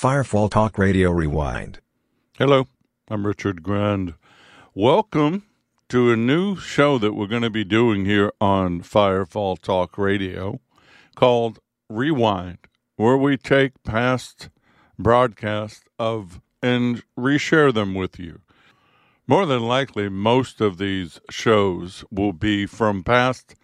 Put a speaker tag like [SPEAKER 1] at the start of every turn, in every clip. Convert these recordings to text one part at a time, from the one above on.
[SPEAKER 1] Firefall Talk Radio Rewind.
[SPEAKER 2] Hello, I'm Richard Grund. Welcome to a new show that we're going to be doing here on Firefall Talk Radio called Rewind, where we take past broadcasts of and reshare them with you. More than likely, most of these shows will be from past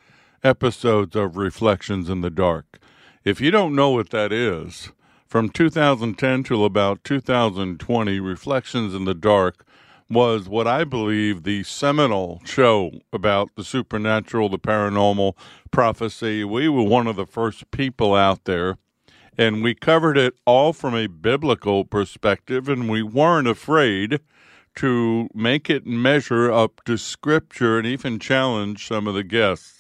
[SPEAKER 2] episodes of Reflections in the Dark. If you don't know what that is, from 2010 till about 2020, Reflections in the Dark was what I believe the seminal show about the supernatural, the paranormal, prophecy. We were one of the first people out there, and we covered it all from a biblical perspective, and we weren't afraid to make it measure up to Scripture and even challenge some of the guests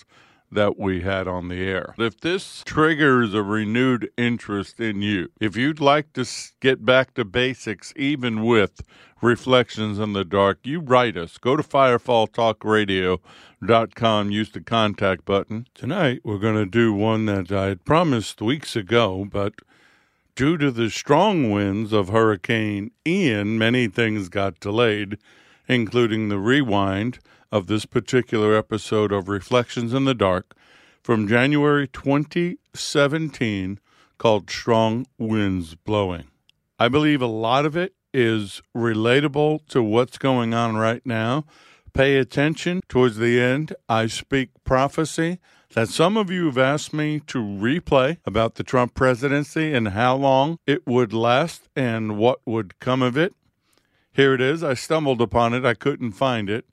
[SPEAKER 2] that we had on the air. If this triggers a renewed interest in you, if you'd like to get back to basics, even with Reflections in the Dark, you write us. Go to firefalltalkradio.com, use the contact button. Tonight, we're going to do one that I had promised weeks ago, but due to the strong winds of Hurricane Ian, many things got delayed, including the rewind of this particular episode of Reflections in the Dark from January 2017 called Strong Winds Blowing. I believe a lot of it is relatable to what's going on right now. Pay attention towards the end. I speak prophecy that some of you have asked me to replay about the Trump presidency and how long it would last and what would come of it. Here it is. I stumbled upon it. I couldn't find it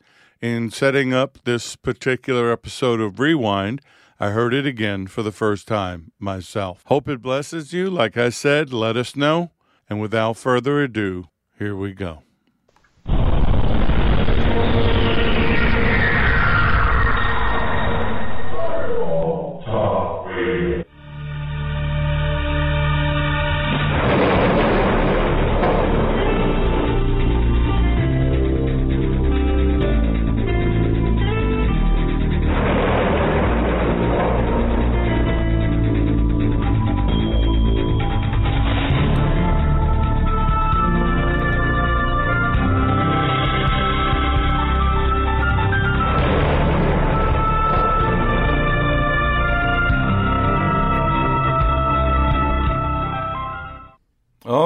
[SPEAKER 2] in setting up this particular episode of Rewind, I heard it again for the first time myself. Hope it blesses you. Like I said, let us know. And without further ado, here we go.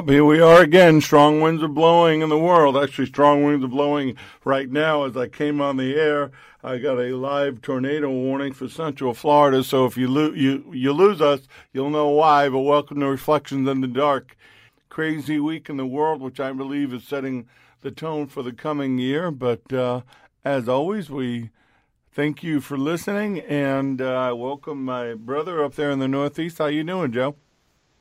[SPEAKER 2] Here we are again. Strong winds are blowing in the world. Actually, strong winds are blowing right now as I came on the air. I got a live tornado warning for Central Florida. So if you, lo- you, you lose us, you'll know why. But welcome to Reflections in the Dark. Crazy week in the world, which I believe is setting the tone for the coming year. But uh, as always, we thank you for listening, and uh, welcome my brother up there in the Northeast. How you doing, Joe?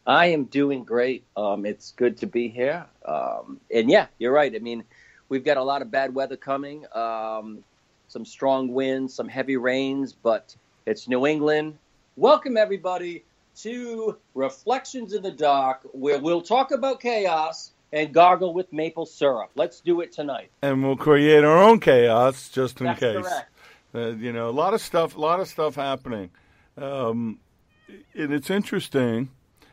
[SPEAKER 3] I am doing great. Um, it's good to be here. Um, and yeah, you're right. I mean, we've got a lot of bad weather coming, um, some strong winds, some heavy rains, but it's New England. Welcome, everybody, to Reflections in the Dark, where we'll talk about chaos and gargle with maple syrup. Let's do it tonight.
[SPEAKER 2] And we'll create our own chaos just in
[SPEAKER 3] That's
[SPEAKER 2] case. Uh, you know, a lot of stuff, a lot of stuff happening. Um, and it's interesting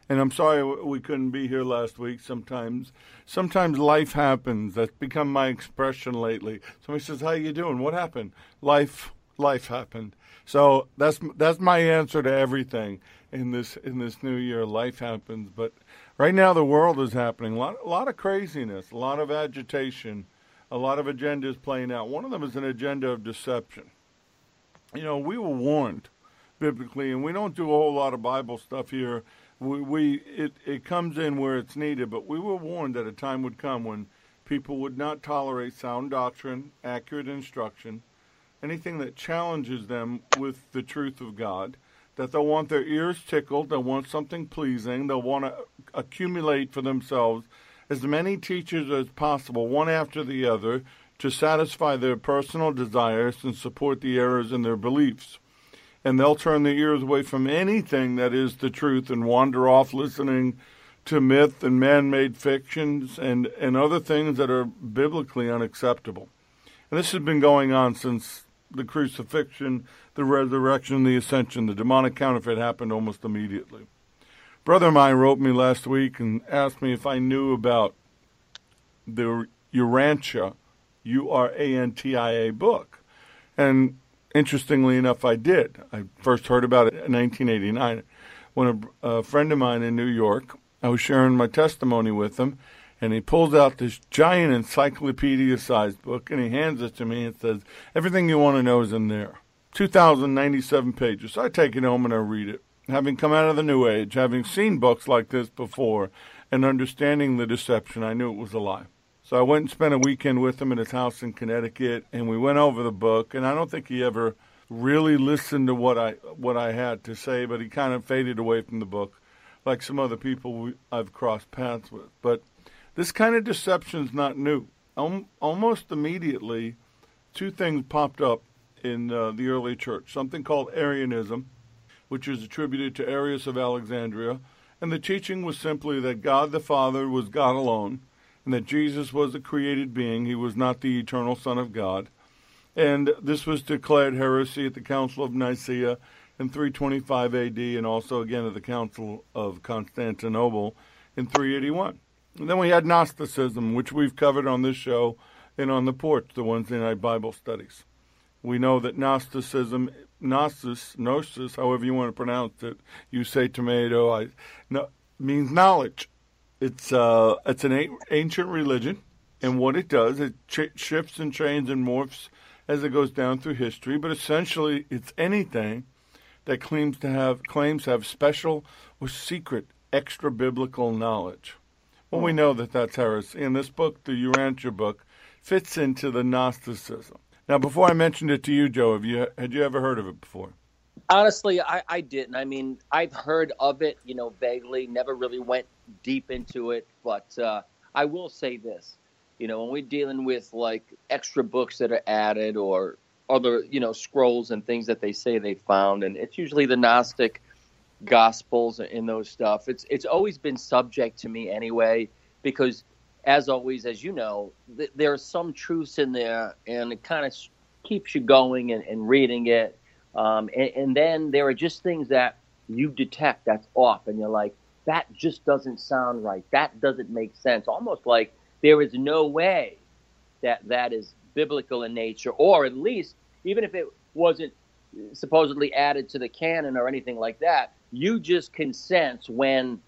[SPEAKER 2] and I'm sorry we couldn't be here last week. Sometimes, sometimes life happens. That's become my expression lately. Somebody says, "How you doing? What happened?" Life, life happened. So that's that's my answer to everything in this in this new year. Life happens, but right now the world is happening. A lot, a lot of craziness, a lot of agitation, a lot of agendas playing out. One of them is an agenda of deception. You know, we were warned biblically, and we don't do a whole lot of Bible stuff here we, we it, it comes in where it's needed, but we were warned that a time would come when people would not tolerate sound doctrine, accurate instruction, anything that challenges them with the truth of God, that they'll want their ears tickled, they'll want something pleasing, they'll want to accumulate for themselves as many teachers as possible, one after the other, to satisfy their personal desires and support the errors in their beliefs and they'll turn their ears away from anything that is the truth and wander off listening to myth and man-made fictions and, and other things that are biblically unacceptable. And this has been going on since the crucifixion, the resurrection, the ascension. The demonic counterfeit happened almost immediately. brother of mine wrote me last week and asked me if I knew about the Urantia, U R A N T I A book. And interestingly enough, I did. I first heard about it in 1989 when a, a friend of mine in New York, I was sharing my testimony with him, and he pulls out this giant encyclopedia sized book and he hands it to me and says, Everything you want to know is in there. 2,097 pages. So I take it home and I read it. Having come out of the New Age, having seen books like this before, and understanding the deception, I knew it was a lie. So I went and spent a weekend with him at his house in Connecticut, and we went over the book. And I don't think he ever really listened to what I what I had to say, but he kind of faded away from the book, like some other people we, I've crossed paths with. But this kind of deception is not new. Um, almost immediately, two things popped up in uh, the early church: something called Arianism, which is attributed to Arius of Alexandria, and the teaching was simply that God the Father was God alone and that Jesus was a created being. He was not the eternal Son of God. And this was declared heresy at the Council of Nicaea in 325 AD and also again at the Council of Constantinople in 381. And then we had Gnosticism, which we've covered on this show and on the porch, the Wednesday night Bible studies. We know that Gnosticism, Gnosis, Gnosis, however you want to pronounce it, you say tomato, I, no, means knowledge. It's uh, it's an ancient religion, and what it does, it ch- shifts and changes and morphs as it goes down through history. But essentially, it's anything that claims to have claims to have special or secret extra biblical knowledge. Well, we know that that's heresy. And this book, the Urantia book, fits into the Gnosticism. Now, before I mentioned it to you, Joe, have you had you ever heard of it before?
[SPEAKER 3] Honestly, I, I didn't. I mean, I've heard of it, you know, vaguely. Never really went deep into it, but uh, I will say this: you know, when we're dealing with like extra books that are added or other, you know, scrolls and things that they say they found, and it's usually the Gnostic Gospels and those stuff. It's it's always been subject to me anyway, because as always, as you know, th- there are some truths in there, and it kind of keeps you going and, and reading it um, and, and then there are just things that you detect that's off, and you're like, that just doesn't sound right. That doesn't make sense. Almost like there is no way that that is biblical in nature, or at least, even if it wasn't supposedly added to the canon or anything like that, you just can sense when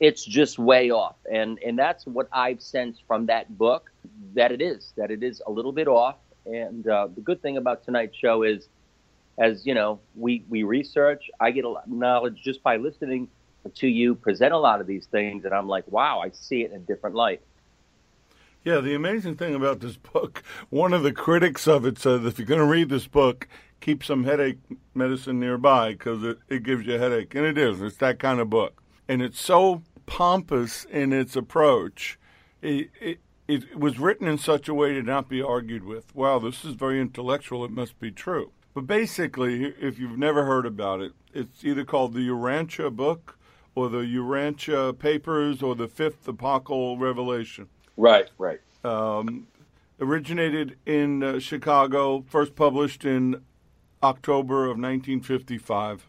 [SPEAKER 3] it's just way off. And and that's what I've sensed from that book that it is that it is a little bit off. And uh, the good thing about tonight's show is as you know, we we research. I get a lot of knowledge just by listening to you present a lot of these things, and I'm like, wow, I see it in a different light.
[SPEAKER 2] Yeah, the amazing thing about this book, one of the critics of it said, if you're going to read this book, keep some headache medicine nearby because it, it gives you a headache. And it is. It's that kind of book. And it's so pompous in its approach. It, it, it was written in such a way to not be argued with. Wow, this is very intellectual. It must be true. But basically, if you've never heard about it, it's either called the Urantia book or the Urantia Papers or the Fifth Apocalyptic Revelation.
[SPEAKER 3] Right, right.
[SPEAKER 2] Um, originated in uh, Chicago, first published in October of 1955.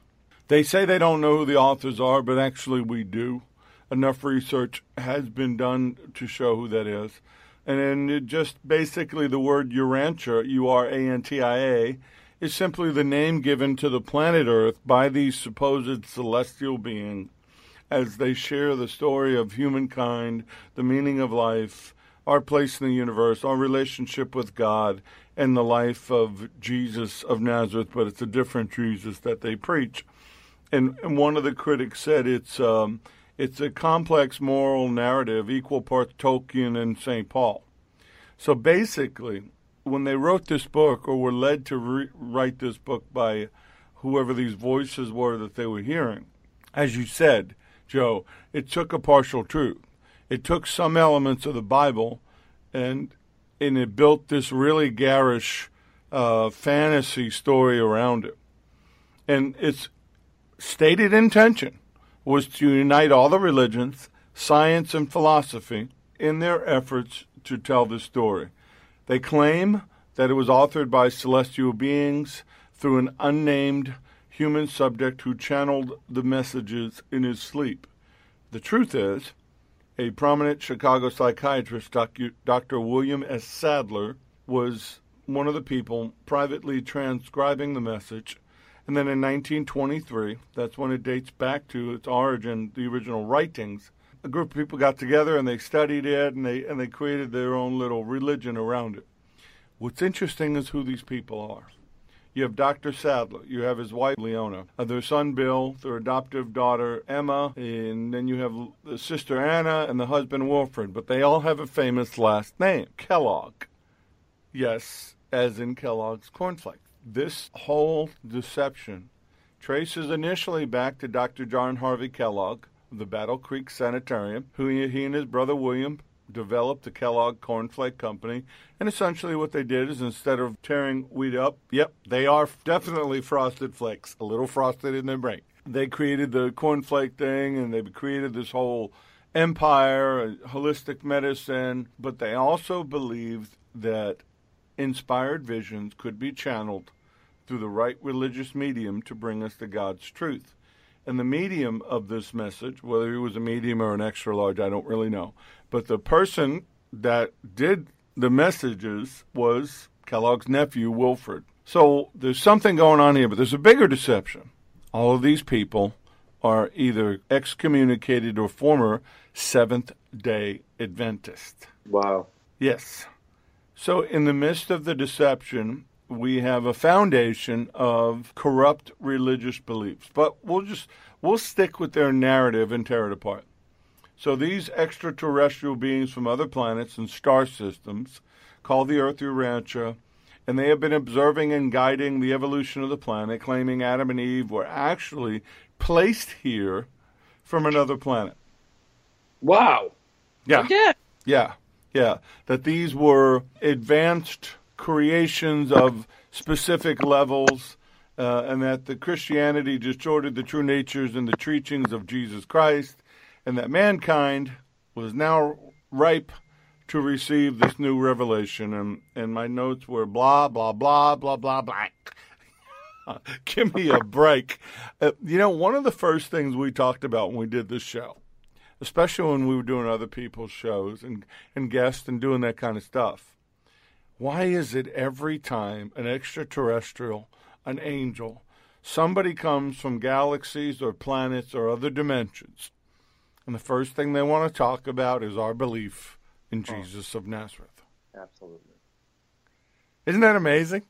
[SPEAKER 2] They say they don't know who the authors are, but actually we do. Enough research has been done to show who that is. And then just basically the word Urantia, U R A N T I A, is simply the name given to the planet Earth by these supposed celestial beings as they share the story of humankind, the meaning of life, our place in the universe, our relationship with God, and the life of Jesus of Nazareth, but it's a different Jesus that they preach. And, and one of the critics said it's um, it's a complex moral narrative, equal parts Tolkien and St. Paul. So basically, when they wrote this book or were led to re- write this book by whoever these voices were that they were hearing, as you said, Joe, it took a partial truth. It took some elements of the Bible and and it built this really garish uh, fantasy story around it. And its stated intention was to unite all the religions, science, and philosophy in their efforts to tell this story. They claim that it was authored by celestial beings through an unnamed human subject who channeled the messages in his sleep. The truth is, a prominent Chicago psychiatrist, Dr. William S. Sadler, was one of the people privately transcribing the message. And then in 1923, that's when it dates back to its origin, the original writings. A group of people got together and they studied it and they and they created their own little religion around it. What's interesting is who these people are. You have Dr. Sadler. You have his wife, Leona. Uh, their son, Bill. Their adoptive daughter, Emma. And then you have the sister, Anna, and the husband, Wilfred. But they all have a famous last name, Kellogg. Yes, as in Kellogg's cornflake. This whole deception traces initially back to Dr. John Harvey Kellogg of the Battle Creek Sanitarium, who he and his brother William developed the Kellogg Cornflake Company. And essentially, what they did is instead of tearing wheat up, yep, they are definitely frosted flakes, a little frosted in their brain. They created the cornflake thing and they created this whole empire, holistic medicine, but they also believed that inspired visions could be channeled through the right religious medium to bring us to God's truth. And the medium of this message, whether he was a medium or an extra large, I don't really know, but the person that did the messages was Kellogg's nephew, Wilfred. So there's something going on here, but there's a bigger deception. All of these people are either excommunicated or former Seventh day Adventists.
[SPEAKER 3] Wow.
[SPEAKER 2] Yes. So, in the midst of the deception, we have a foundation of corrupt religious beliefs. But we'll just we'll stick with their narrative and tear it apart. So these extraterrestrial beings from other planets and star systems, call the Earth Urantia, and they have been observing and guiding the evolution of the planet, claiming Adam and Eve were actually placed here from another planet.
[SPEAKER 3] Wow.
[SPEAKER 2] Yeah.
[SPEAKER 3] Again.
[SPEAKER 2] Yeah. Yeah. That these were advanced creations of specific levels, uh, and that the Christianity distorted the true natures and the teachings of Jesus Christ, and that mankind was now ripe to receive this new revelation. And, and my notes were blah, blah, blah, blah, blah, blah. Give me a break. Uh, you know, one of the first things we talked about when we did this show, especially when we were doing other people's shows and, and guests and doing that kind of stuff, why is it every time an extraterrestrial, an angel, somebody comes from galaxies or planets or other dimensions, and the first thing they want to talk about is our belief in oh. Jesus of Nazareth?
[SPEAKER 3] Absolutely.
[SPEAKER 2] Isn't that amazing?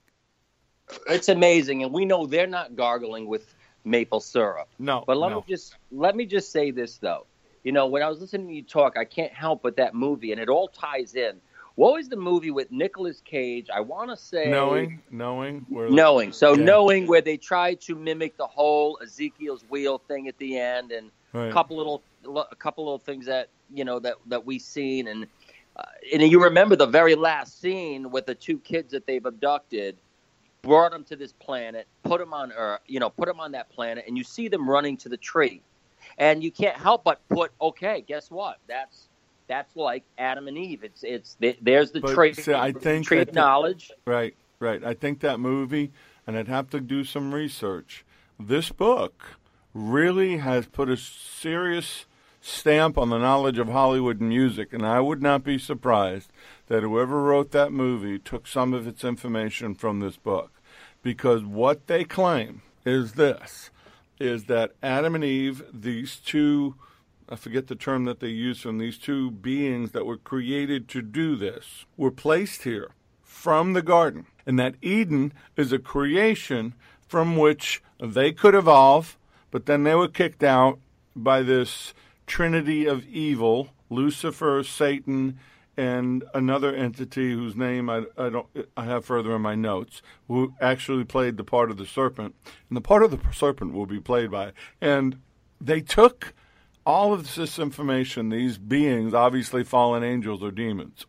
[SPEAKER 3] It's amazing, and we know they're not gargling with maple syrup.
[SPEAKER 2] No.
[SPEAKER 3] But let
[SPEAKER 2] no.
[SPEAKER 3] me just let me just say this though. You know, when I was listening to you talk, I can't help but that movie, and it all ties in what was the movie with Nicolas Cage? I want to say
[SPEAKER 2] knowing, knowing,
[SPEAKER 3] where knowing. So yeah. knowing where they tried to mimic the whole Ezekiel's wheel thing at the end, and right. a couple little, a couple little things that you know that that we seen, and uh, and you remember the very last scene with the two kids that they've abducted, brought them to this planet, put them on Earth, you know, put them on that planet, and you see them running to the tree, and you can't help but put, okay, guess what? That's that's like Adam and Eve. It's it's there's the trait.
[SPEAKER 2] See, I think
[SPEAKER 3] of knowledge.
[SPEAKER 2] Right, right. I think that movie, and I'd have to do some research. This book really has put a serious stamp on the knowledge of Hollywood music, and I would not be surprised that whoever wrote that movie took some of its information from this book, because what they claim is this: is that Adam and Eve, these two I forget the term that they use from these two beings that were created to do this, were placed here from the garden. And that Eden is a creation from which they could evolve, but then they were kicked out by this trinity of evil Lucifer, Satan, and another entity whose name I, I don't I have further in my notes, who actually played the part of the serpent, and the part of the serpent will be played by. And they took all of this information, these beings, obviously fallen angels or demons,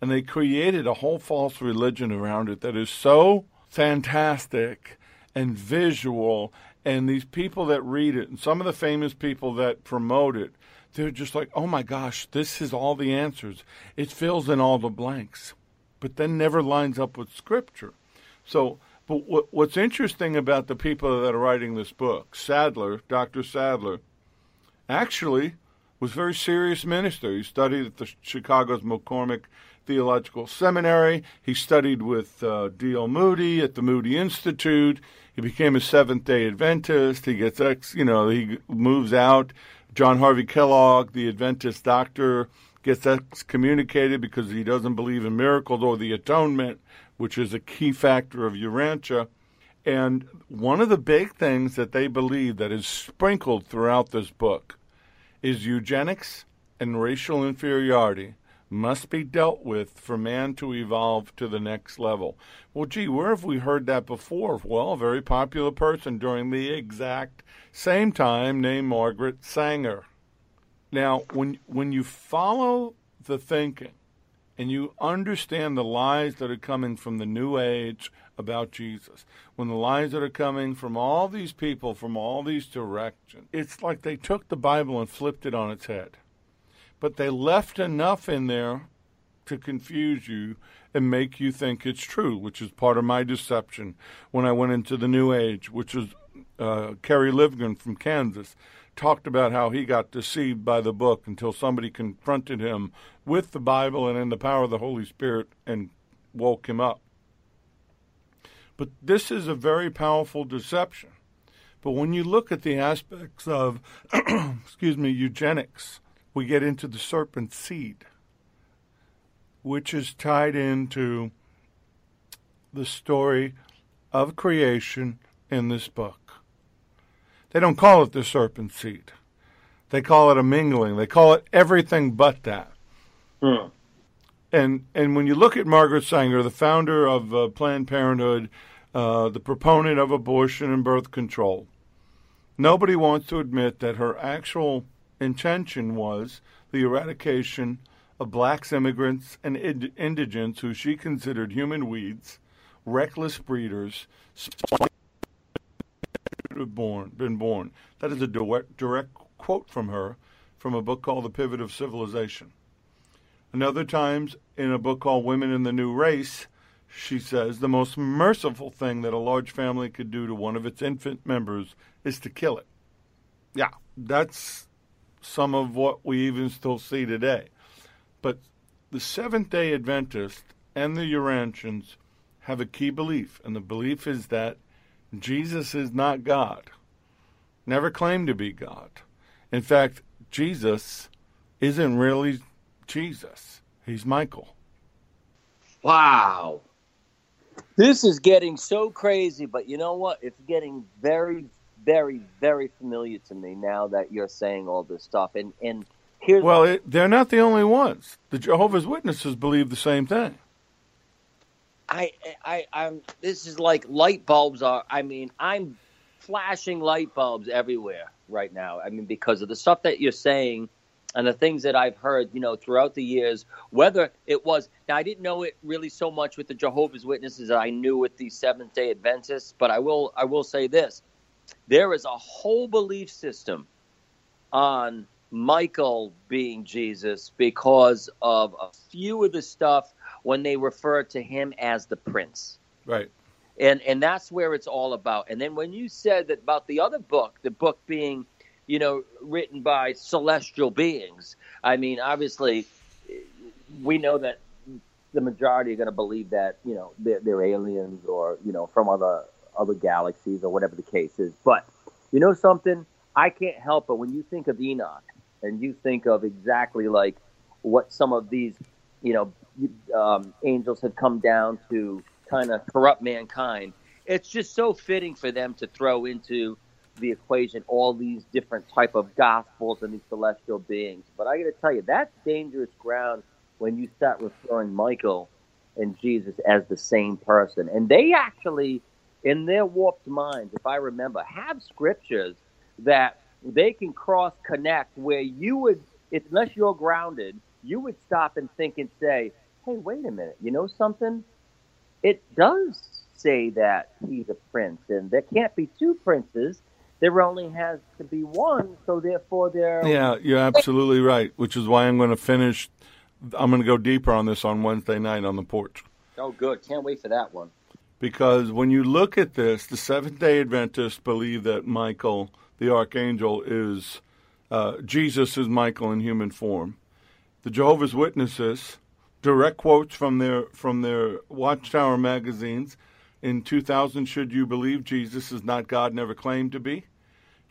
[SPEAKER 2] and they created a whole false religion around it that is so fantastic and visual. And these people that read it, and some of the famous people that promote it, they're just like, oh my gosh, this is all the answers. It fills in all the blanks, but then never lines up with Scripture. So, but what, what's interesting about the people that are writing this book, Sadler, Dr. Sadler, Actually, was a very serious minister. He studied at the Chicago's McCormick Theological Seminary. He studied with uh, D.L. Moody at the Moody Institute. He became a Seventh Day Adventist. He gets ex, you know, he moves out. John Harvey Kellogg, the Adventist doctor, gets excommunicated because he doesn't believe in miracles or the atonement, which is a key factor of Urantia. And one of the big things that they believe that is sprinkled throughout this book is eugenics and racial inferiority must be dealt with for man to evolve to the next level. Well, gee, where have we heard that before? Well, a very popular person during the exact same time named Margaret Sanger. Now, when when you follow the thinking and you understand the lies that are coming from the new age about Jesus, when the lies that are coming from all these people from all these directions, it's like they took the Bible and flipped it on its head. But they left enough in there to confuse you and make you think it's true, which is part of my deception. When I went into the New Age, which was uh, Kerry Livgren from Kansas talked about how he got deceived by the book until somebody confronted him with the Bible and in the power of the Holy Spirit and woke him up. But this is a very powerful deception. But when you look at the aspects of, excuse me, eugenics, we get into the serpent seed, which is tied into the story of creation in this book. They don't call it the serpent seed. They call it a mingling. They call it everything but that. Hmm. And and when you look at Margaret Sanger, the founder of uh, Planned Parenthood, uh, the proponent of abortion and birth control, nobody wants to admit that her actual intention was the eradication of blacks, immigrants, and ind- indigents who she considered human weeds, reckless breeders, born, been born. That is a direct, direct quote from her from a book called The Pivot of Civilization. Another times in a book called Women in the New Race, she says the most merciful thing that a large family could do to one of its infant members is to kill it. Yeah, that's some of what we even still see today. But the Seventh day Adventists and the Urantians have a key belief, and the belief is that Jesus is not God, never claimed to be God. In fact, Jesus isn't really Jesus, he's Michael.
[SPEAKER 3] Wow. This is getting so crazy, but you know what? It's getting very, very, very familiar to me now that you're saying all this stuff. And and here's
[SPEAKER 2] well, it, they're not the only ones. The Jehovah's Witnesses believe the same thing.
[SPEAKER 3] I, I, I'm. This is like light bulbs are. I mean, I'm flashing light bulbs everywhere right now. I mean, because of the stuff that you're saying and the things that I've heard, you know, throughout the years, whether it was now I didn't know it really so much with the Jehovah's Witnesses I knew with the Seventh Day Adventists, but I will I will say this: there is a whole belief system on Michael being Jesus because of a few of the stuff when they refer to him as the prince.
[SPEAKER 2] Right.
[SPEAKER 3] And and that's where it's all about. And then when you said that about the other book, the book being, you know, written by celestial beings, I mean, obviously we know that the majority are going to believe that, you know, they're, they're aliens or, you know, from other other galaxies or whatever the case is. But you know something? I can't help but when you think of Enoch and you think of exactly like what some of these, you know, um, angels have come down to kind of corrupt mankind. It's just so fitting for them to throw into the equation all these different type of gospels and these celestial beings. But I got to tell you, that's dangerous ground when you start referring Michael and Jesus as the same person. And they actually in their warped minds, if I remember, have scriptures that they can cross connect where you would, unless you're grounded, you would stop and think and say, hey, wait a minute, you know something? It does say that he's a prince, and there can't be two princes. There only has to be one, so therefore there.
[SPEAKER 2] Yeah, you're absolutely right, which is why I'm going to finish. I'm going to go deeper on this on Wednesday night on the porch.
[SPEAKER 3] Oh, good. Can't wait for that one
[SPEAKER 2] because when you look at this, the Seventh day Adventists believe that Michael, the archangel, is uh, Jesus is Michael in human form. The Jehovah's Witnesses, direct quotes from their from their Watchtower magazines. In 2000, should you believe Jesus is not God, never claimed to be?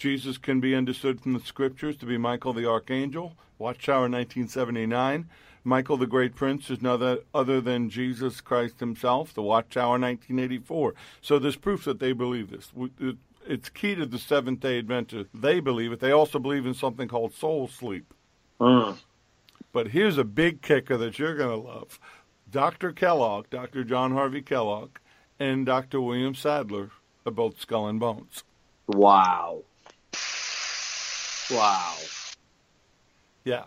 [SPEAKER 2] Jesus can be understood from the scriptures to be Michael the Archangel. Watchtower 1979. Michael the Great Prince is none other than Jesus Christ himself. The Watchtower 1984. So there's proof that they believe this. It's key to the Seventh day Adventist. They believe it. They also believe in something called soul sleep.
[SPEAKER 3] Mm.
[SPEAKER 2] But here's a big kicker that you're going to love. Dr. Kellogg, Dr. John Harvey Kellogg, and Dr. William Sadler are both skull and bones.
[SPEAKER 3] Wow. Wow.
[SPEAKER 2] Yeah.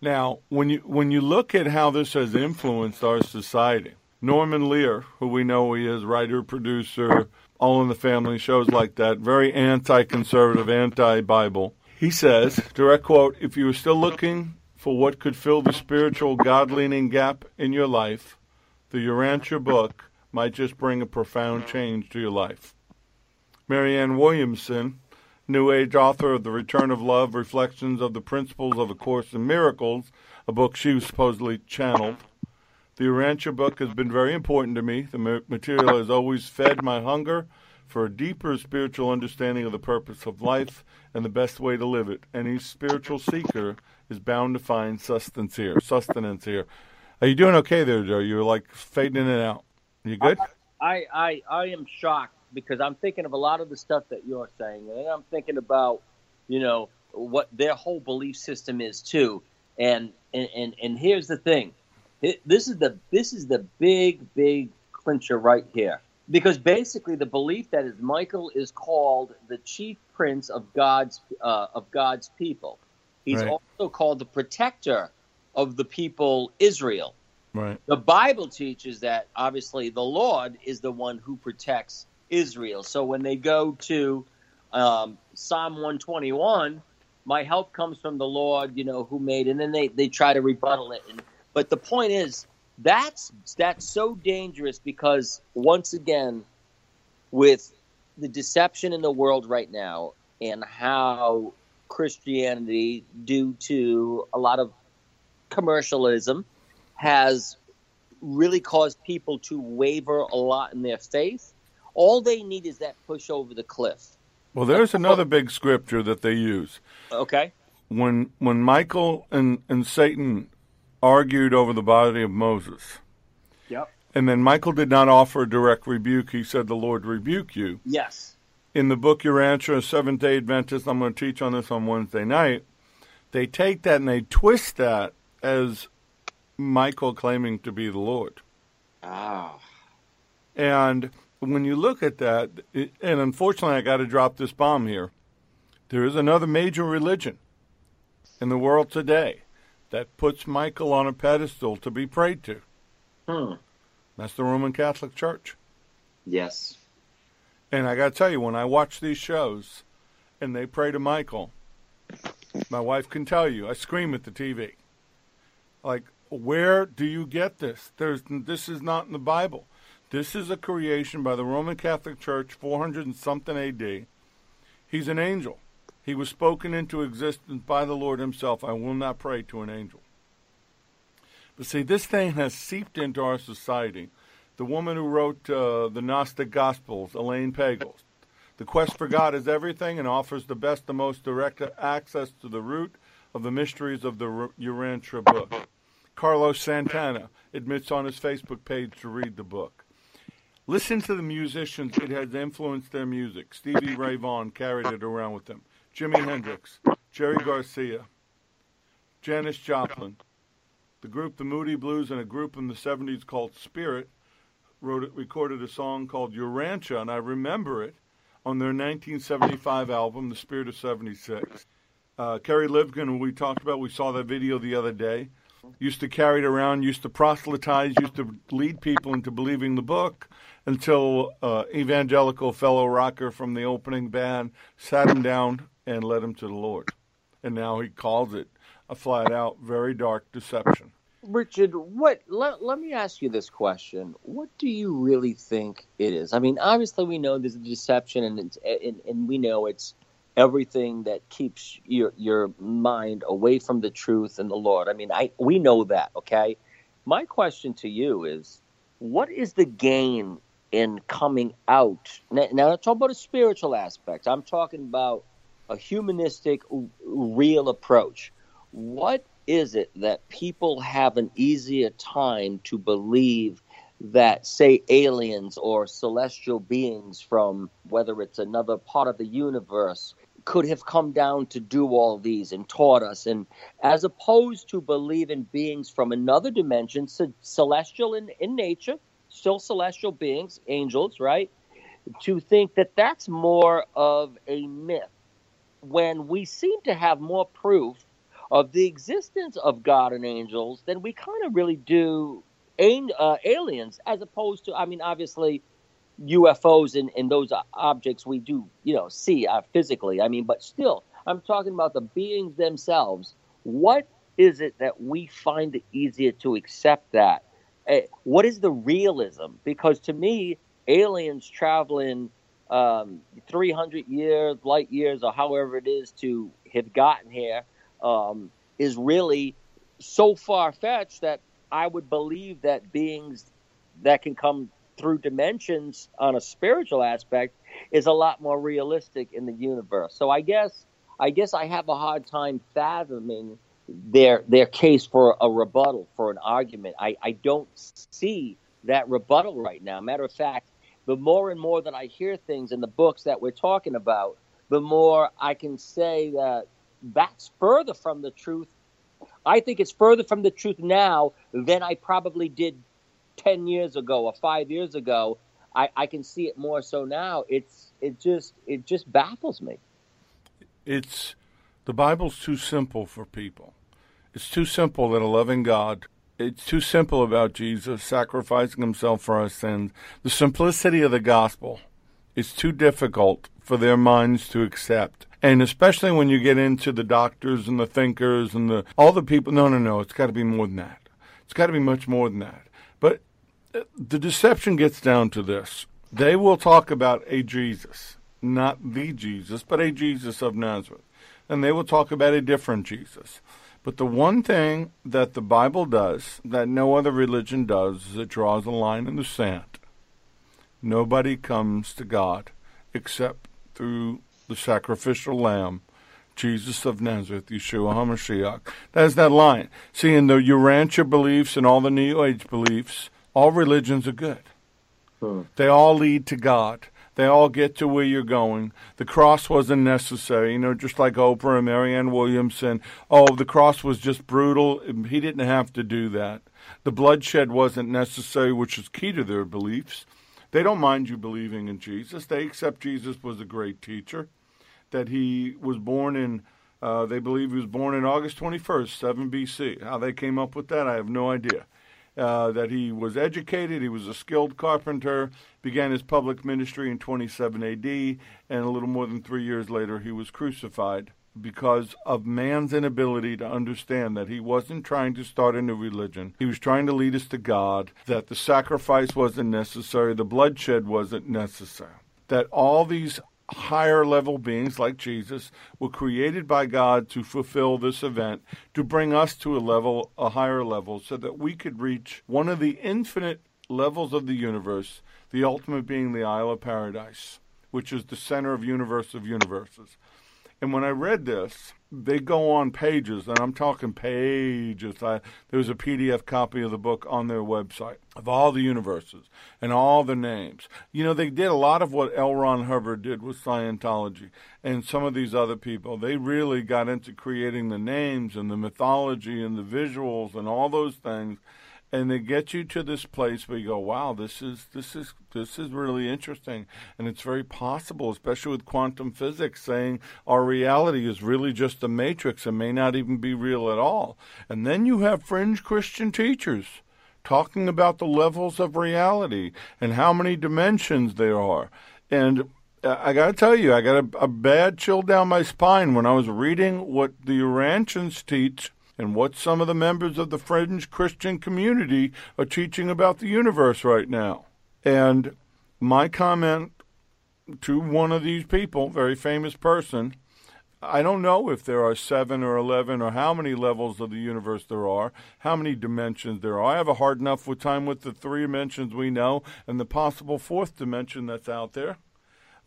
[SPEAKER 2] Now, when you when you look at how this has influenced our society, Norman Lear, who we know he is writer, producer, all in the family shows like that, very anti-conservative, anti-Bible. He says, direct quote, if you are still looking for what could fill the spiritual God-leaning gap in your life, the Urantia book might just bring a profound change to your life. Marianne Williamson, New Age author of The Return of Love Reflections of the Principles of A Course in Miracles, a book she supposedly channeled. The Urantia book has been very important to me. The material has always fed my hunger for a deeper spiritual understanding of the purpose of life and the best way to live it. Any spiritual seeker is bound to find sustenance here. Sustenance here. Are you doing okay there, Joe? You're like fading in and out. You good?
[SPEAKER 3] I, I, I am shocked because I'm thinking of a lot of the stuff that you're saying, and I'm thinking about, you know, what their whole belief system is too. And and and, and here's the thing, this is the this is the big big clincher right here, because basically the belief that is Michael is called the chief prince of God's uh, of God's people. He's right. also called the protector of the people Israel.
[SPEAKER 2] Right.
[SPEAKER 3] The Bible teaches that obviously the Lord is the one who protects Israel. So when they go to um, Psalm 121, my help comes from the Lord, you know, who made, and then they, they try to rebuttal it. And, but the point is, that's that's so dangerous because once again, with the deception in the world right now and how Christianity, due to a lot of commercialism, has really caused people to waver a lot in their faith all they need is that push over the cliff.
[SPEAKER 2] Well, there's another big scripture that they use.
[SPEAKER 3] Okay.
[SPEAKER 2] When when Michael and, and Satan argued over the body of Moses.
[SPEAKER 3] Yep.
[SPEAKER 2] And then Michael did not offer a direct rebuke. He said, The Lord rebuke you.
[SPEAKER 3] Yes.
[SPEAKER 2] In the book Urantia, Seventh day Adventist, I'm going to teach on this on Wednesday night. They take that and they twist that as Michael claiming to be the Lord.
[SPEAKER 3] Ah.
[SPEAKER 2] And when you look at that, it, and unfortunately, I got to drop this bomb here. There is another major religion in the world today that puts Michael on a pedestal to be prayed to.
[SPEAKER 3] Hmm.
[SPEAKER 2] That's the Roman Catholic Church.
[SPEAKER 3] Yes.
[SPEAKER 2] And I got to tell you, when I watch these shows and they pray to Michael, my wife can tell you, I scream at the TV. Like, where do you get this? There's this is not in the Bible. This is a creation by the Roman Catholic Church, 400 and something AD. He's an angel. He was spoken into existence by the Lord Himself. I will not pray to an angel. But see, this thing has seeped into our society. The woman who wrote uh, the Gnostic Gospels, Elaine Pagels, the quest for God is everything and offers the best, the most direct access to the root of the mysteries of the Urantia book. Carlos Santana admits on his Facebook page to read the book. Listen to the musicians. It has influenced their music. Stevie Ray Vaughan carried it around with him. Jimi Hendrix, Jerry Garcia, Janis Joplin. The group The Moody Blues and a group in the 70s called Spirit wrote it, recorded a song called Urantia, and I remember it on their 1975 album, The Spirit of 76. Uh, Kerry Livgren, we talked about, we saw that video the other day, used to carry it around, used to proselytize, used to lead people into believing the book until uh, evangelical fellow rocker from the opening band sat him down and led him to the Lord. And now he calls it a flat out, very dark deception.
[SPEAKER 3] Richard, what? Let, let me ask you this question: What do you really think it is? I mean, obviously we know there's a deception, and and, and we know it's everything that keeps your your mind away from the truth and the Lord. I mean, I we know that, okay? My question to you is what is the gain in coming out? Now, now I'm talking about a spiritual aspect. I'm talking about a humanistic, real approach. What is it that people have an easier time to believe that, say, aliens or celestial beings from whether it's another part of the universe could have come down to do all these and taught us. And as opposed to believe in beings from another dimension celestial in, in nature still celestial beings angels right? To think that that's more of a myth when we seem to have more proof of the existence of God and angels than we kind of really do uh, aliens, as opposed to, I mean, obviously UFOs and, and those objects we do, you know, see uh, physically. I mean, but still, I'm talking about the beings themselves. What is it that we find it easier to accept that? Uh, what is the realism? Because to me, aliens traveling um, 300 years, light years, or however it is to have gotten here, um, is really so far fetched that I would believe that beings that can come through dimensions on a spiritual aspect is a lot more realistic in the universe. So I guess I guess I have a hard time fathoming their their case for a rebuttal for an argument. I, I don't see that rebuttal right now. Matter of fact, the more and more that I hear things in the books that we're talking about, the more I can say that that's further from the truth. I think it's further from the truth now than I probably did 10 years ago or five years ago. I, I can see it more so now. It's it just it just baffles me.
[SPEAKER 2] It's the Bible's too simple for people. It's too simple that a loving God it's too simple about Jesus sacrificing himself for our sins. The simplicity of the gospel is too difficult for their minds to accept. And especially when you get into the doctors and the thinkers and the all the people no no no, it's got to be more than that. It's got to be much more than that. But the deception gets down to this. They will talk about a Jesus, not the Jesus, but a Jesus of Nazareth. And they will talk about a different Jesus. But the one thing that the Bible does that no other religion does is it draws a line in the sand. Nobody comes to God except through the sacrificial lamb, Jesus of Nazareth, Yeshua HaMashiach. That's that line. See, in the Urantia beliefs and all the New Age beliefs, all religions are good. Hmm. They all lead to God. They all get to where you're going. The cross wasn't necessary, you know, just like Oprah and Marianne Williamson. Oh, the cross was just brutal. He didn't have to do that. The bloodshed wasn't necessary, which is key to their beliefs. They don't mind you believing in Jesus. They accept Jesus was a great teacher, that he was born in, uh, they believe he was born in August 21st, 7 BC. How they came up with that, I have no idea. Uh, that he was educated, he was a skilled carpenter, began his public ministry in 27 AD, and a little more than three years later, he was crucified because of man's inability to understand that he wasn't trying to start a new religion. He was trying to lead us to God, that the sacrifice wasn't necessary, the bloodshed wasn't necessary. That all these higher level beings like Jesus were created by God to fulfill this event, to bring us to a level, a higher level, so that we could reach one of the infinite levels of the universe, the ultimate being the Isle of Paradise, which is the center of universe of universes. And when I read this, they go on pages, and I'm talking pages. I, there's a PDF copy of the book on their website of all the universes and all the names. You know, they did a lot of what L. Ron Hubbard did with Scientology and some of these other people. They really got into creating the names and the mythology and the visuals and all those things and they get you to this place where you go, "Wow, this is this is this is really interesting," and it's very possible, especially with quantum physics, saying our reality is really just a matrix and may not even be real at all. And then you have fringe Christian teachers talking about the levels of reality and how many dimensions there are, and uh, I got to tell you, I got a, a bad chill down my spine when I was reading what the Urantians teach and what some of the members of the fringe Christian community are teaching about the universe right now. And my comment to one of these people, very famous person. I don't know if there are seven or eleven or how many levels of the universe there are, how many dimensions there are. I have a hard enough with time with the three dimensions we know and the possible fourth dimension that's out there.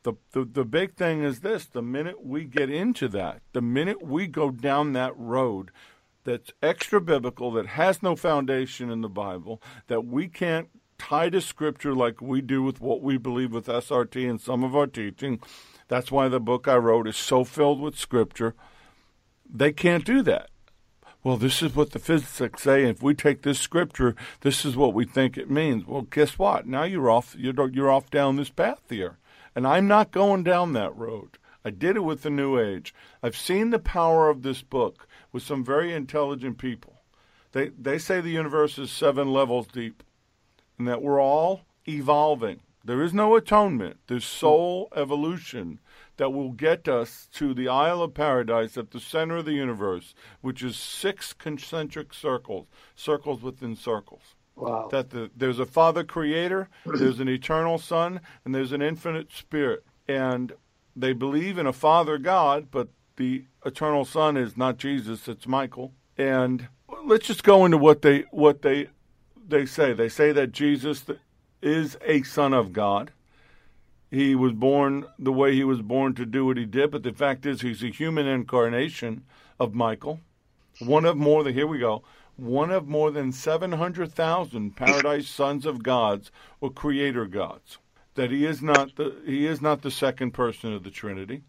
[SPEAKER 2] The, the the big thing is this: the minute we get into that, the minute we go down that road, that's extra biblical, that has no foundation in the Bible, that we can't tie to Scripture like we do with what we believe with SRT and some of our teaching. That's why the book I wrote is so filled with Scripture. They can't do that. Well, this is what the physicists say. If we take this scripture, this is what we think it means. Well, guess what? Now you're off. You're you're off down this path here. And I'm not going down that road. I did it with the New Age. I've seen the power of this book with some very intelligent people. They, they say the universe is seven levels deep and that we're all evolving. There is no atonement. There's soul evolution that will get us to the Isle of Paradise at the center of the universe, which is six concentric circles, circles within circles.
[SPEAKER 4] Wow.
[SPEAKER 2] That the, there's a Father Creator, there's an eternal Son, and there's an infinite Spirit. And they believe in a Father God, but the eternal Son is not Jesus; it's Michael. And let's just go into what they what they they say. They say that Jesus is a Son of God. He was born the way he was born to do what he did, but the fact is, he's a human incarnation of Michael. One of more than here we go one of more than 700,000 paradise sons of gods or creator gods. That he is not the he is not the second person of the Trinity.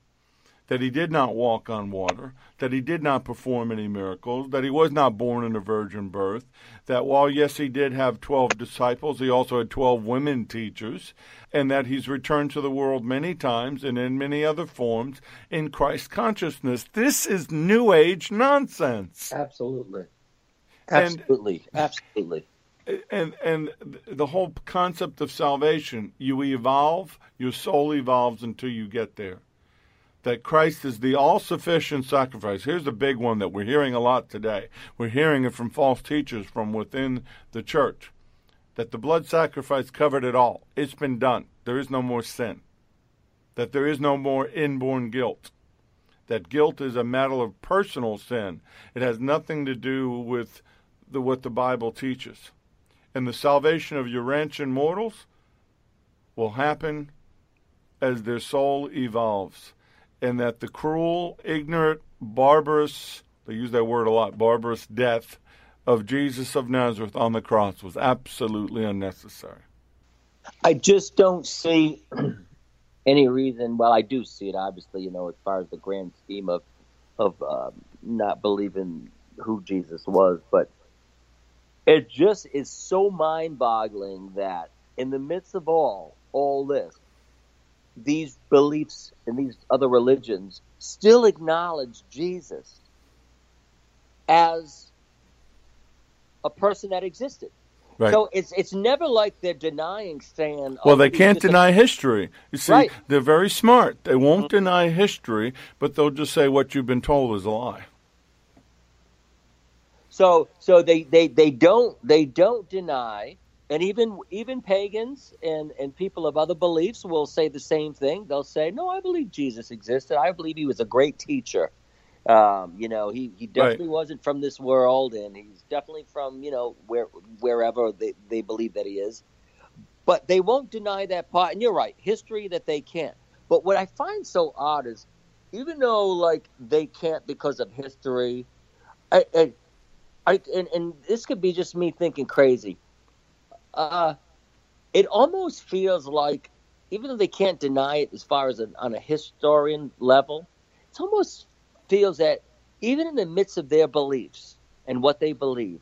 [SPEAKER 2] That he did not walk on water, that he did not perform any miracles, that he was not born in a virgin birth, that while yes he did have 12 disciples, he also had 12 women teachers, and that he's returned to the world many times and in many other forms in Christ consciousness. This is new age nonsense.
[SPEAKER 4] Absolutely.
[SPEAKER 3] Absolutely, and, absolutely.
[SPEAKER 2] And and the whole concept of salvation, you evolve, your soul evolves until you get there. That Christ is the all sufficient sacrifice. Here's the big one that we're hearing a lot today. We're hearing it from false teachers from within the church. That the blood sacrifice covered it all. It's been done. There is no more sin. That there is no more inborn guilt that guilt is a matter of personal sin. It has nothing to do with the, what the Bible teaches. And the salvation of Urantian mortals will happen as their soul evolves. And that the cruel, ignorant, barbarous, they use that word a lot, barbarous death of Jesus of Nazareth on the cross was absolutely unnecessary.
[SPEAKER 3] I just don't see any reason. Well, I do see it, obviously, you know, as far as the grand scheme of of um, not believing who Jesus was, but it just is so mind-boggling that in the midst of all all this these beliefs and these other religions still acknowledge jesus as a person that existed Right. So it's it's never like they're denying saying.
[SPEAKER 2] Oh, well, they can't deny history. You see, right. they're very smart. They won't mm-hmm. deny history, but they'll just say what you've been told is a lie.
[SPEAKER 3] So so they, they, they don't they don't deny and even even pagans and, and people of other beliefs will say the same thing. They'll say, "No, I believe Jesus existed. I believe he was a great teacher. Um, you know, he, he definitely right. wasn't from this world, and he's definitely from you know where wherever they, they believe that he is. But they won't deny that part. And you're right, history that they can't. But what I find so odd is, even though like they can't because of history, I, I, I and, and this could be just me thinking crazy. Uh, it almost feels like, even though they can't deny it as far as an, on a historian level, it almost feels that even in the midst of their beliefs and what they believe,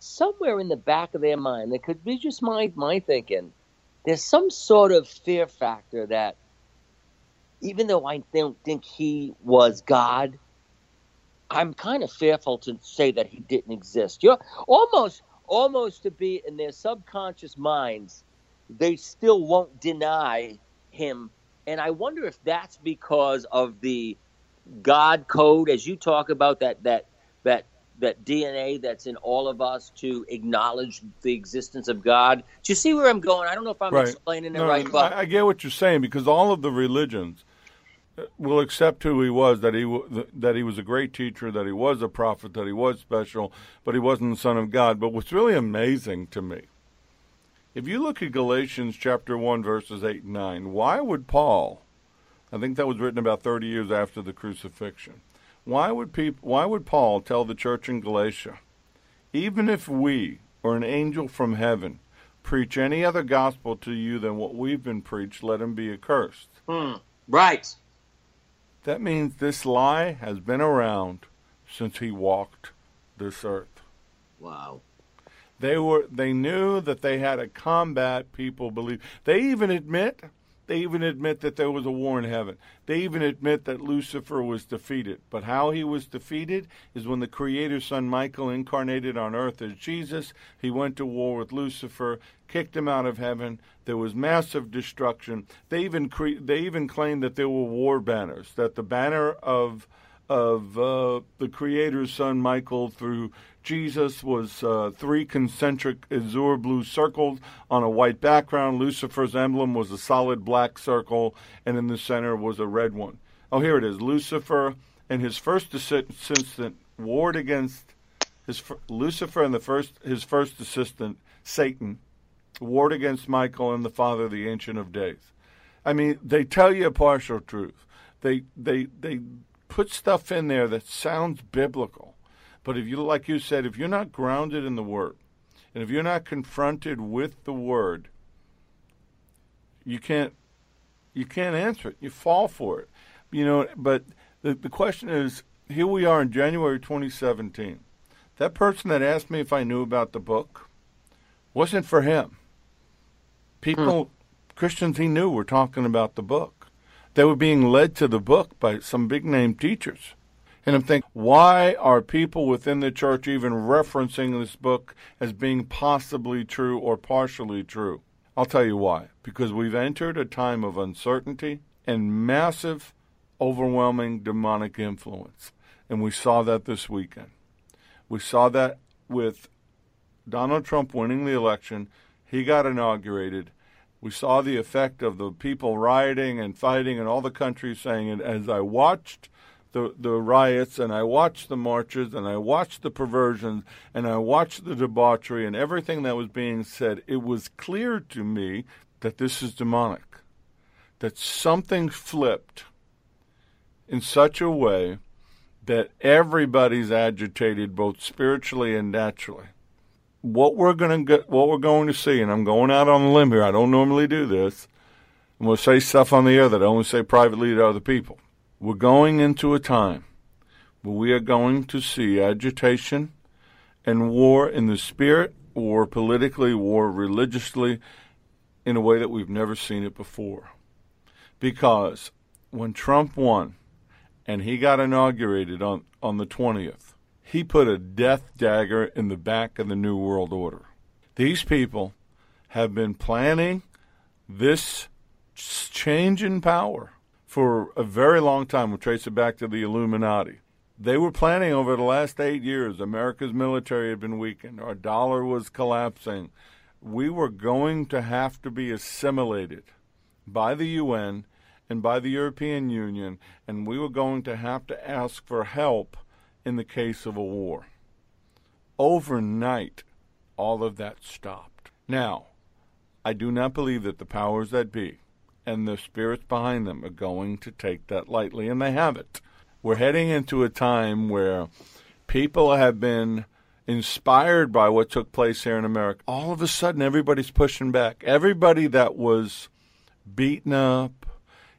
[SPEAKER 3] somewhere in the back of their mind, it could be just my my thinking, there's some sort of fear factor that even though I don't think he was God, I'm kind of fearful to say that he didn't exist. You're almost, almost to be in their subconscious minds, they still won't deny him. And I wonder if that's because of the God code, as you talk about that that that that DNA that's in all of us to acknowledge the existence of God. Do you see where I'm going? I don't know if I'm
[SPEAKER 2] Right.
[SPEAKER 3] explaining it
[SPEAKER 2] No,
[SPEAKER 3] right, but
[SPEAKER 2] I, I get what you're saying because all of the religions will accept who he was that he that he was a great teacher, that he was a prophet, that he was special, but he wasn't the son of God. But what's really amazing to me, if you look at Galatians chapter one verses eight and nine, why would Paul? I think that was written about 30 years after the crucifixion. Why would peop- Why would Paul tell the church in Galatia, even if we or an angel from heaven preach any other gospel to you than what we've been preached, let him be accursed. Hmm.
[SPEAKER 3] right.
[SPEAKER 2] That means this lie has been around since he walked this earth.
[SPEAKER 3] Wow.
[SPEAKER 2] They were they knew that they had to combat people believe. They even admit they even admit that there was a war in heaven. They even admit that Lucifer was defeated. But how he was defeated is when the creator's son Michael incarnated on earth as Jesus, he went to war with Lucifer, kicked him out of heaven. There was massive destruction. They even cre- they even claimed that there were war banners, that the banner of of uh, the Creator's Son Michael through Jesus was uh, three concentric azure blue circles on a white background. Lucifer's emblem was a solid black circle, and in the center was a red one. Oh, here it is. Lucifer and his first assistant warred against his Lucifer and the first his first assistant Satan warred against Michael and the Father, the Ancient of Days. I mean, they tell you a partial truth. They they they put stuff in there that sounds biblical, but if you like you said, if you're not grounded in the Word, and if you're not confronted with the Word, you can't you can't answer it. You fall for it, you know. But the the question is, here we are in January 2017. That person that asked me if I knew about the book wasn't for him. People, hmm. Christians he knew were talking about the book. They were being led to the book by some big name teachers. And I'm thinking, why are people within the church even referencing this book as being possibly true or partially true? I'll tell you why. Because we've entered a time of uncertainty and massive, overwhelming demonic influence. And we saw that this weekend. We saw that with Donald Trump winning the election. He got inaugurated. We saw the effect of the people rioting and fighting and all the country saying it. As I watched the, the riots and I watched the marches and I watched the perversions and I watched the debauchery and everything that was being said, it was clear to me that this is demonic. That something flipped in such a way that everybody's agitated both spiritually and naturally what we're going to get, what we're going to see, and I'm going out on a limb here. I don't normally do this. I'm going to say stuff on the air that I only say privately to other people. We're going into a time where we are going to see agitation and war in the spirit, war politically, war religiously, in a way that we've never seen it before. Because when Trump won and he got inaugurated on, on the 20th, he put a death dagger in the back of the New World Order. These people have been planning this change in power for a very long time. We'll trace it back to the Illuminati. They were planning over the last eight years. America's military had been weakened. Our dollar was collapsing. We were going to have to be assimilated by the UN and by the European Union, and we were going to have to ask for help in the case of a war. Overnight, all of that stopped. Now, I do not believe that the powers that be and the spirits behind them are going to take that lightly, and they haven't. We're heading into a time where people have been inspired by what took place here in America. All of a sudden, everybody's pushing back. Everybody that was beaten up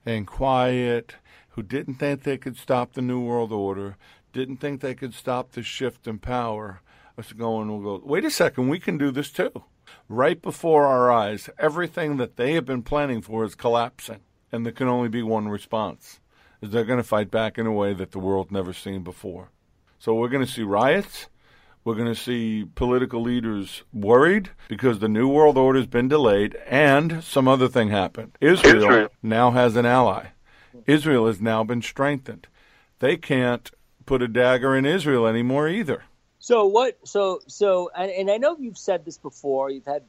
[SPEAKER 2] and quiet, who didn't think they could stop the New World Order, didn't think they could stop the shift in power, was going, we'll go, wait a second, we can do this too. Right before our eyes, everything that they have been planning for is collapsing. And there can only be one response is they're going to fight back in a way that the world never seen before. So we're going to see riots. We're going to see political leaders worried because the New World Order has been delayed and some other thing happened. Israel,
[SPEAKER 4] Israel.
[SPEAKER 2] now has an ally. Israel has now been strengthened. They can't put a dagger in Israel anymore either.
[SPEAKER 3] So what? So so, and, and I know you've said this before. You've had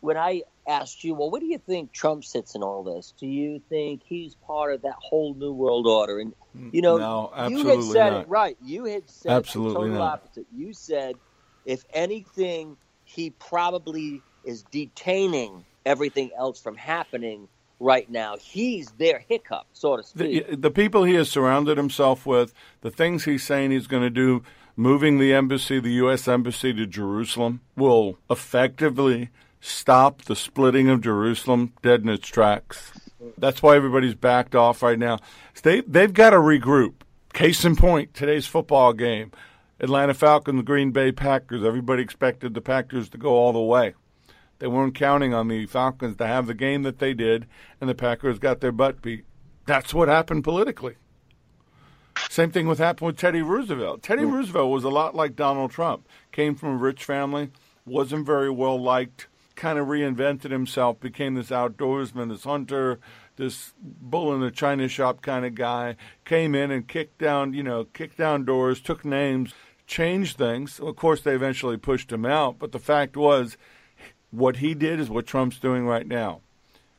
[SPEAKER 3] when I asked you, well, what do you think Trump sits in all this? Do you think he's part of that whole new world order? And mm, you know,
[SPEAKER 2] no,
[SPEAKER 3] you had said
[SPEAKER 2] not.
[SPEAKER 3] it right. You had said
[SPEAKER 2] absolutely
[SPEAKER 3] the total
[SPEAKER 2] not.
[SPEAKER 3] opposite. You said, if anything, he probably is detaining everything else from happening right now. He's their hiccup, so to speak.
[SPEAKER 2] The, the people he has surrounded himself with, the things he's saying he's going to do, moving the embassy, the U.S. embassy to Jerusalem, will effectively stop the splitting of Jerusalem dead in its tracks. That's why everybody's backed off right now. They they've got to regroup. Case in point, today's football game. Atlanta Falcons, the Green Bay Packers. Everybody expected the Packers to go all the way. They weren't counting on the Falcons to have the game that they did, and the Packers got their butt beat. That's what happened politically. Same thing with happened with Teddy Roosevelt. Teddy mm. Roosevelt was a lot like Donald Trump. Came from a rich family, wasn't very well liked, kind of reinvented himself, became this outdoorsman, this hunter, this bull in a china shop kind of guy. Came in and kicked down, you know, kicked down doors, took names, changed things. Of course, they eventually pushed him out, but the fact was, what he did is what Trump's doing right now.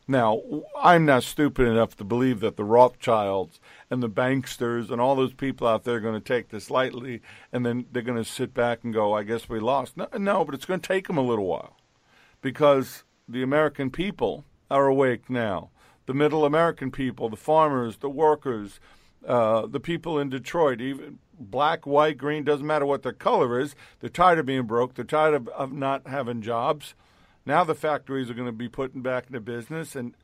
[SPEAKER 2] Now, I'm not stupid enough to believe that the Rothschilds and the banksters and all those people out there are going to take this lightly and then they're going to sit back and go, I guess we lost. No, no but it's going to take them a little while because the American people are awake now. The middle American people, the farmers, the workers, uh, the people in Detroit, even black, white, green, doesn't matter what their color is, they're tired of being broke. They're tired of, of not having jobs. Now the factories are going to be putting back into business, and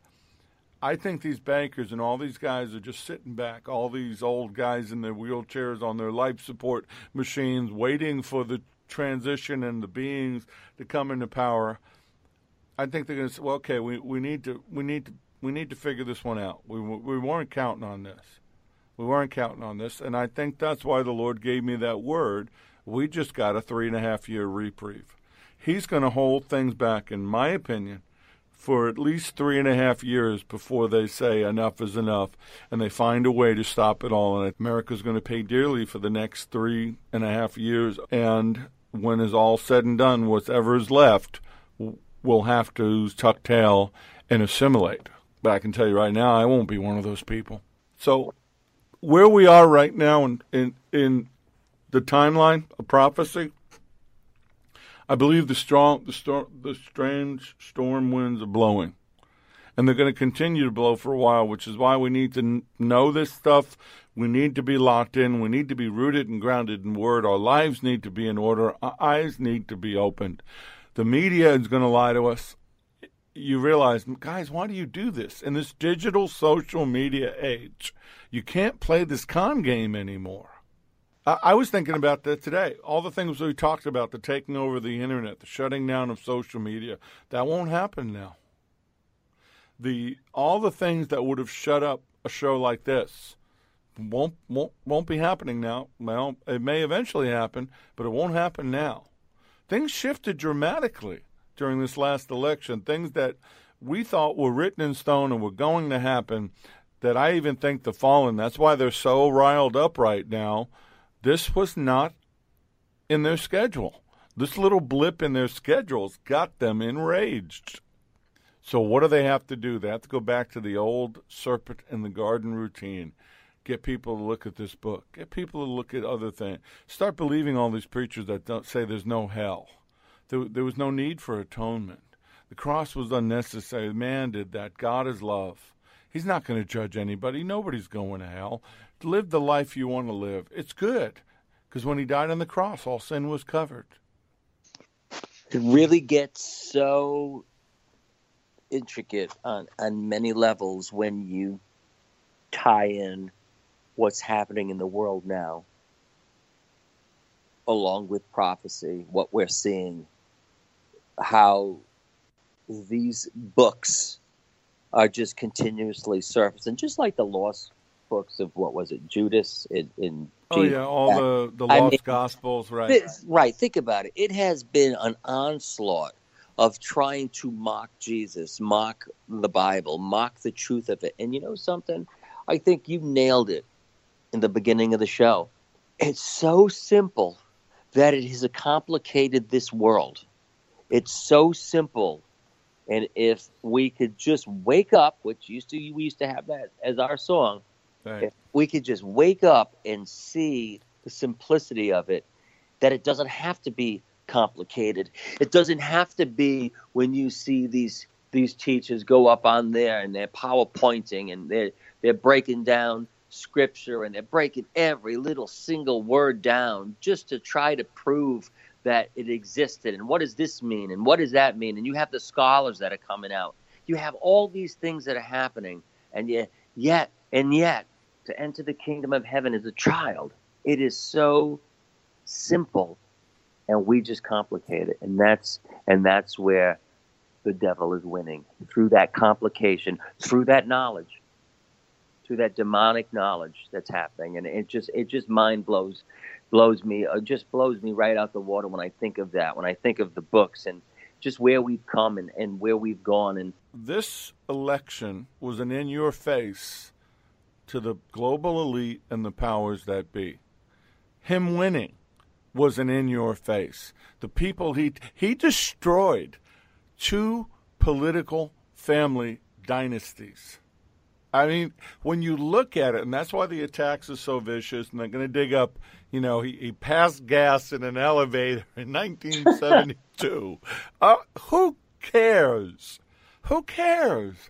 [SPEAKER 2] I think these bankers and all these guys are just sitting back. All these old guys in their wheelchairs on their life support machines, waiting for the transition and the beings to come into power. I think they're going to say, "Well, okay, we, we need to we need to we need to figure this one out. We we weren't counting on this. We weren't counting on this, and I think that's why the Lord gave me that word. We just got a three and a half year reprieve." He's going to hold things back, in my opinion, for at least three and a half years before they say enough is enough and they find a way to stop it all. And America's going to pay dearly for the next three and a half years. And when it's all said and done, whatever is left will have to tuck tail and assimilate. But I can tell you right now, I won't be one of those people. So, where we are right now in, in, in the timeline of prophecy, I believe the strong, the storm, the strange storm winds are blowing, and they're going to continue to blow for a while. Which is why we need to know this stuff. We need to be locked in. We need to be rooted and grounded in Word. Our lives need to be in order. Our eyes need to be opened. The media is going to lie to us. You realize, guys, why do you do this in this digital social media age? You can't play this con game anymore. I was thinking about that today. All the things we talked about, the taking over the internet, the shutting down of social media, that won't happen now. The all the things that would have shut up a show like this won't won't won't be happening now. Well, it may eventually happen, but it won't happen now. Things shifted dramatically during this last election. Things that we thought were written in stone and were going to happen. That I even think the fallen. That's why they're so riled up right now this was not in their schedule. This little blip in their schedules got them enraged. So, what do they have to do? They have to go back to the old serpent in the garden routine. Get people to look at this book. Get people to look at other things. Start believing all these preachers that don't say there's no hell. There, there was no need for atonement. The cross was unnecessary. Man did that. God is love. He's not going to judge anybody. Nobody's going to hell live the life you want to live. It's good because when he died on the cross, all sin was covered.
[SPEAKER 3] It really gets so intricate on, on many levels when you tie in what's happening in the world now, along with prophecy, what we're seeing, how these books are just continuously surfacing, just like the lost books of what was it, Judas in, in
[SPEAKER 2] Oh yeah, all the the lost I mean, gospels, right?
[SPEAKER 3] This, right. Think about it. It has been an onslaught of trying to mock Jesus, mock the Bible, mock the truth of it. And you know something? I think you nailed it in the beginning of the show. It's so simple that it has complicated this world. It's so simple. And if we could just wake up, which used to we used to have that as our song,
[SPEAKER 2] Right.
[SPEAKER 3] if we could just wake up and see the simplicity of it, that it doesn't have to be complicated. It doesn't have to be when you see these these teachers go up on there and they're powerpointing and they're they're breaking down scripture and they're breaking every little single word down just to try to prove that it existed. And what does this mean? And what does that mean? And you have the scholars that are coming out. You have all these things that are happening. And yet yet and yet to enter the kingdom of heaven as a child it is so simple and we just complicate it. And that's and that's where the devil is winning through that complication through that knowledge through that demonic knowledge that's happening. And it just it just mind blows blows me uh, just blows me right out the water when i think of that when i think of the books and just where we've come and, and where we've gone. And
[SPEAKER 2] This election was an in your face to the global elite and the powers that be. Him winning was an in your face. The people he he destroyed two political family dynasties. I mean, when you look at it, and that's why the attacks are so vicious, and they're going to dig up, you know, he, he passed gas in an elevator in 1972. uh, who cares? Who cares?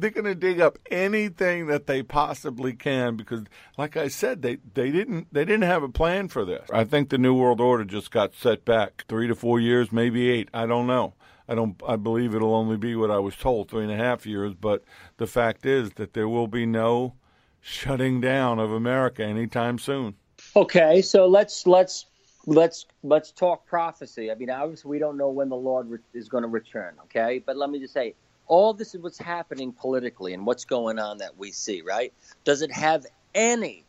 [SPEAKER 2] They're going to dig up anything that they possibly can because, like I said, they, they didn't they didn't have a plan for this. I think the New World Order just got set back three to four years, maybe eight. I don't know. I don't. I believe it'll only be what I was told, three and a half years. But the fact is that there will be no shutting down of America anytime soon.
[SPEAKER 3] Okay, so let's let's let's let's talk prophecy. I mean, obviously we don't know when the Lord is going to return. Okay, but let me just say, all this is what's happening politically and what's going on that we see. Right? Does it have any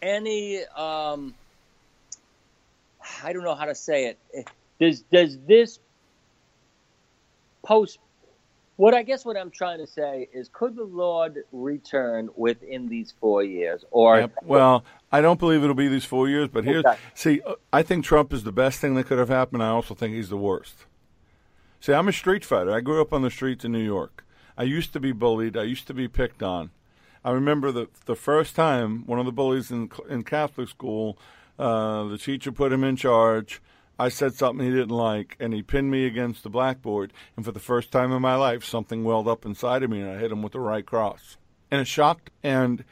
[SPEAKER 3] any um I don't know how to say it. Does does this post what I guess what I'm trying to say is could the Lord return within these four years or.
[SPEAKER 2] Well, I don't believe it'll be these four years, but here's
[SPEAKER 3] Okay.
[SPEAKER 2] see. uh, I think Trump is the best thing that could have happened. I also think he's the worst. See, I'm a street fighter. I grew up on the streets in New York. I used to be bullied. I used to be picked on. I remember the the first time one of the bullies in in Catholic school, uh, the teacher put him in charge. I said something he didn't like, and he pinned me against the blackboard. And for the first time in my life, something welled up inside of me, and I hit him with the right cross. And it shocked. And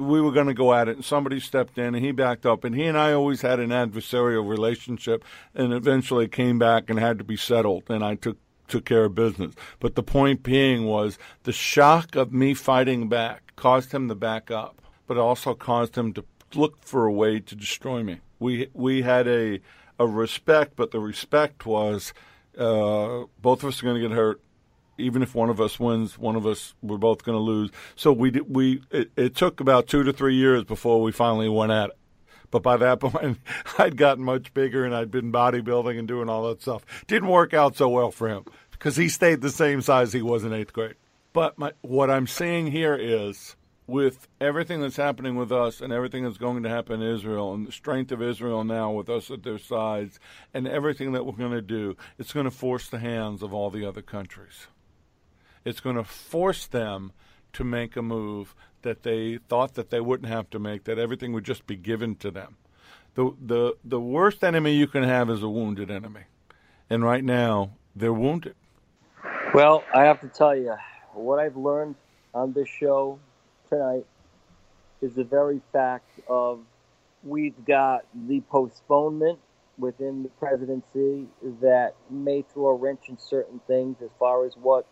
[SPEAKER 2] we were going to go at it, and somebody stepped in, and he backed up. And he and I always had an adversarial relationship, and eventually came back and had to be settled. And I took took care of business. But the point being was the shock of me fighting back caused him to back up, but also caused him to look for a way to destroy me. We we had a a respect, but the respect was uh, both of us are going to get hurt. Even if one of us wins, one of us we're both going to lose. So we we it, it took about two to three years before we finally went at it. But by that point, I'd gotten much bigger and I'd been bodybuilding and doing all that stuff. Didn't work out so well for him because he stayed the same size he was in eighth grade. But my, what I'm seeing here is with everything that's happening with us and everything that's going to happen in Israel and the strength of Israel now with us at their sides and everything that we're going to do, it's going to force the hands of all the other countries. It's going to force them to make a move that they thought that they wouldn't have to make, that everything would just be given to them. The, the, the worst enemy you can have is a wounded enemy. And right now, they're wounded.
[SPEAKER 3] Well, I have to tell you, what I've learned on this show tonight is the very fact of we've got the postponement within the presidency that may throw a wrench in certain things as far as what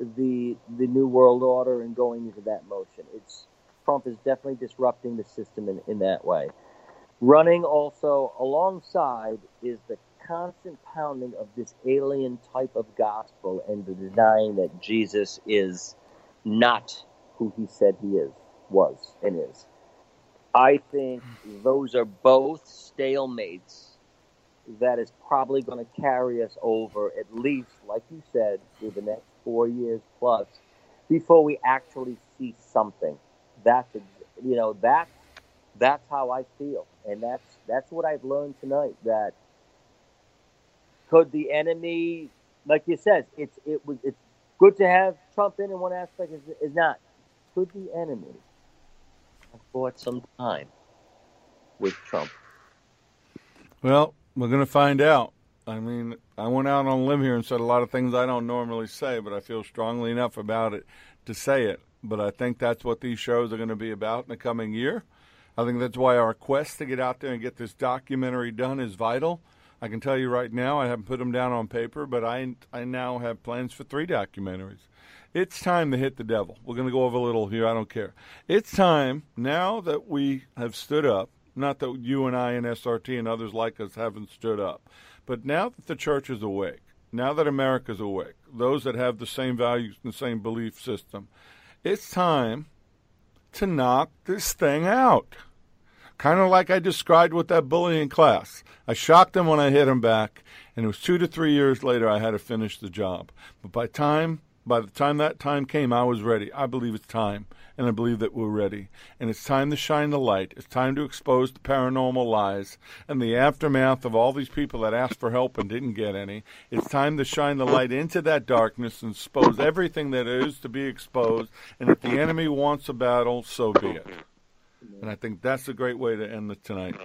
[SPEAKER 3] the the new world order and going into that motion. It's Trump is definitely disrupting the system in, in that way. Running also alongside is the constant pounding of this alien type of gospel and the denying that Jesus is not who he said he is, was, and is. I think those are both stalemates that is probably going to carry us over at least, like you said, through the next four years plus before we actually see something. That's, you know, that's that's how I feel, and that's that's what I've learned tonight. That could the enemy, like you said, it's it was it's good to have Trump in in one aspect is, is not. Could the enemy have bought some time with Trump?
[SPEAKER 2] Well, we're going to find out. I mean, I went out on a limb here and said a lot of things I don't normally say, but I feel strongly enough about it to say it. But I think that's what these shows are going to be about in the coming year. I think that's why our quest to get out there and get this documentary done is vital. I can tell you right now, I haven't put them down on paper, but I I now have plans for three documentaries. It's time to hit the devil. We're going to go over a little here. I don't care. It's time now that we have stood up. Not that you and I and SRT and others like us haven't stood up, but now that the church is awake, now that America's awake, those that have the same values and the same belief system, it's time to knock this thing out. Kind of like I described with that bullying class. I shocked him when I hit him back, and it was two to three years later I had to finish the job. But by time by the time that time came, I was ready. I believe it's time, and I believe that we're ready. And it's time to shine the light. It's time to expose the paranormal lies and the aftermath of all these people that asked for help and didn't get any. It's time to shine the light into that darkness and expose everything that is to be exposed. And if the enemy wants a battle, so be it. And I think that's a great way to end the tonight.
[SPEAKER 3] I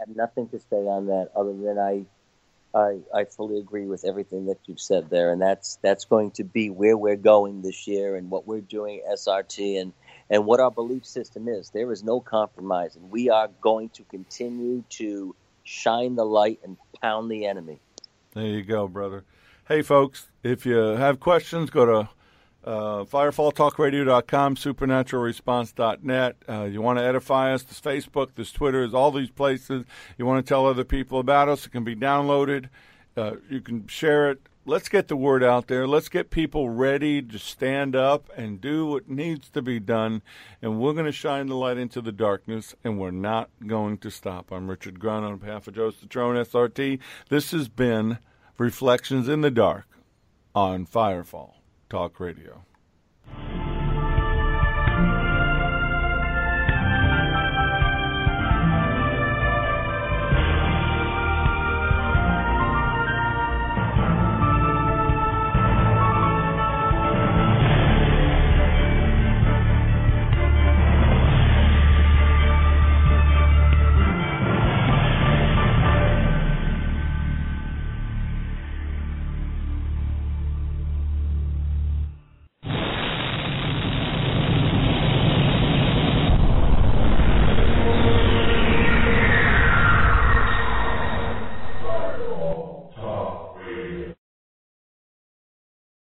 [SPEAKER 3] have nothing to say on that other than I I, I fully agree with everything that you've said there, and that's that's going to be where we're going this year and what we're doing at SRT and and what our belief system is. There is no compromise, and we are going to continue to shine the light and pound the enemy.
[SPEAKER 2] There you go, brother. Hey, folks, if you have questions, go to uh, firefalltalkradio.com, supernaturalresponse.net. Uh, you want to edify us, there's Facebook, there's Twitter, there's all these places. You want to tell other people about us, it can be downloaded. Uh, you can share it. Let's get the word out there. Let's get people ready to stand up and do what needs to be done. And we're going to shine the light into the darkness, and we're not going to stop. I'm Richard Grund on behalf of Joe Citrone, SRT. This has been Reflections in the Dark on Firefall. Talk Radio.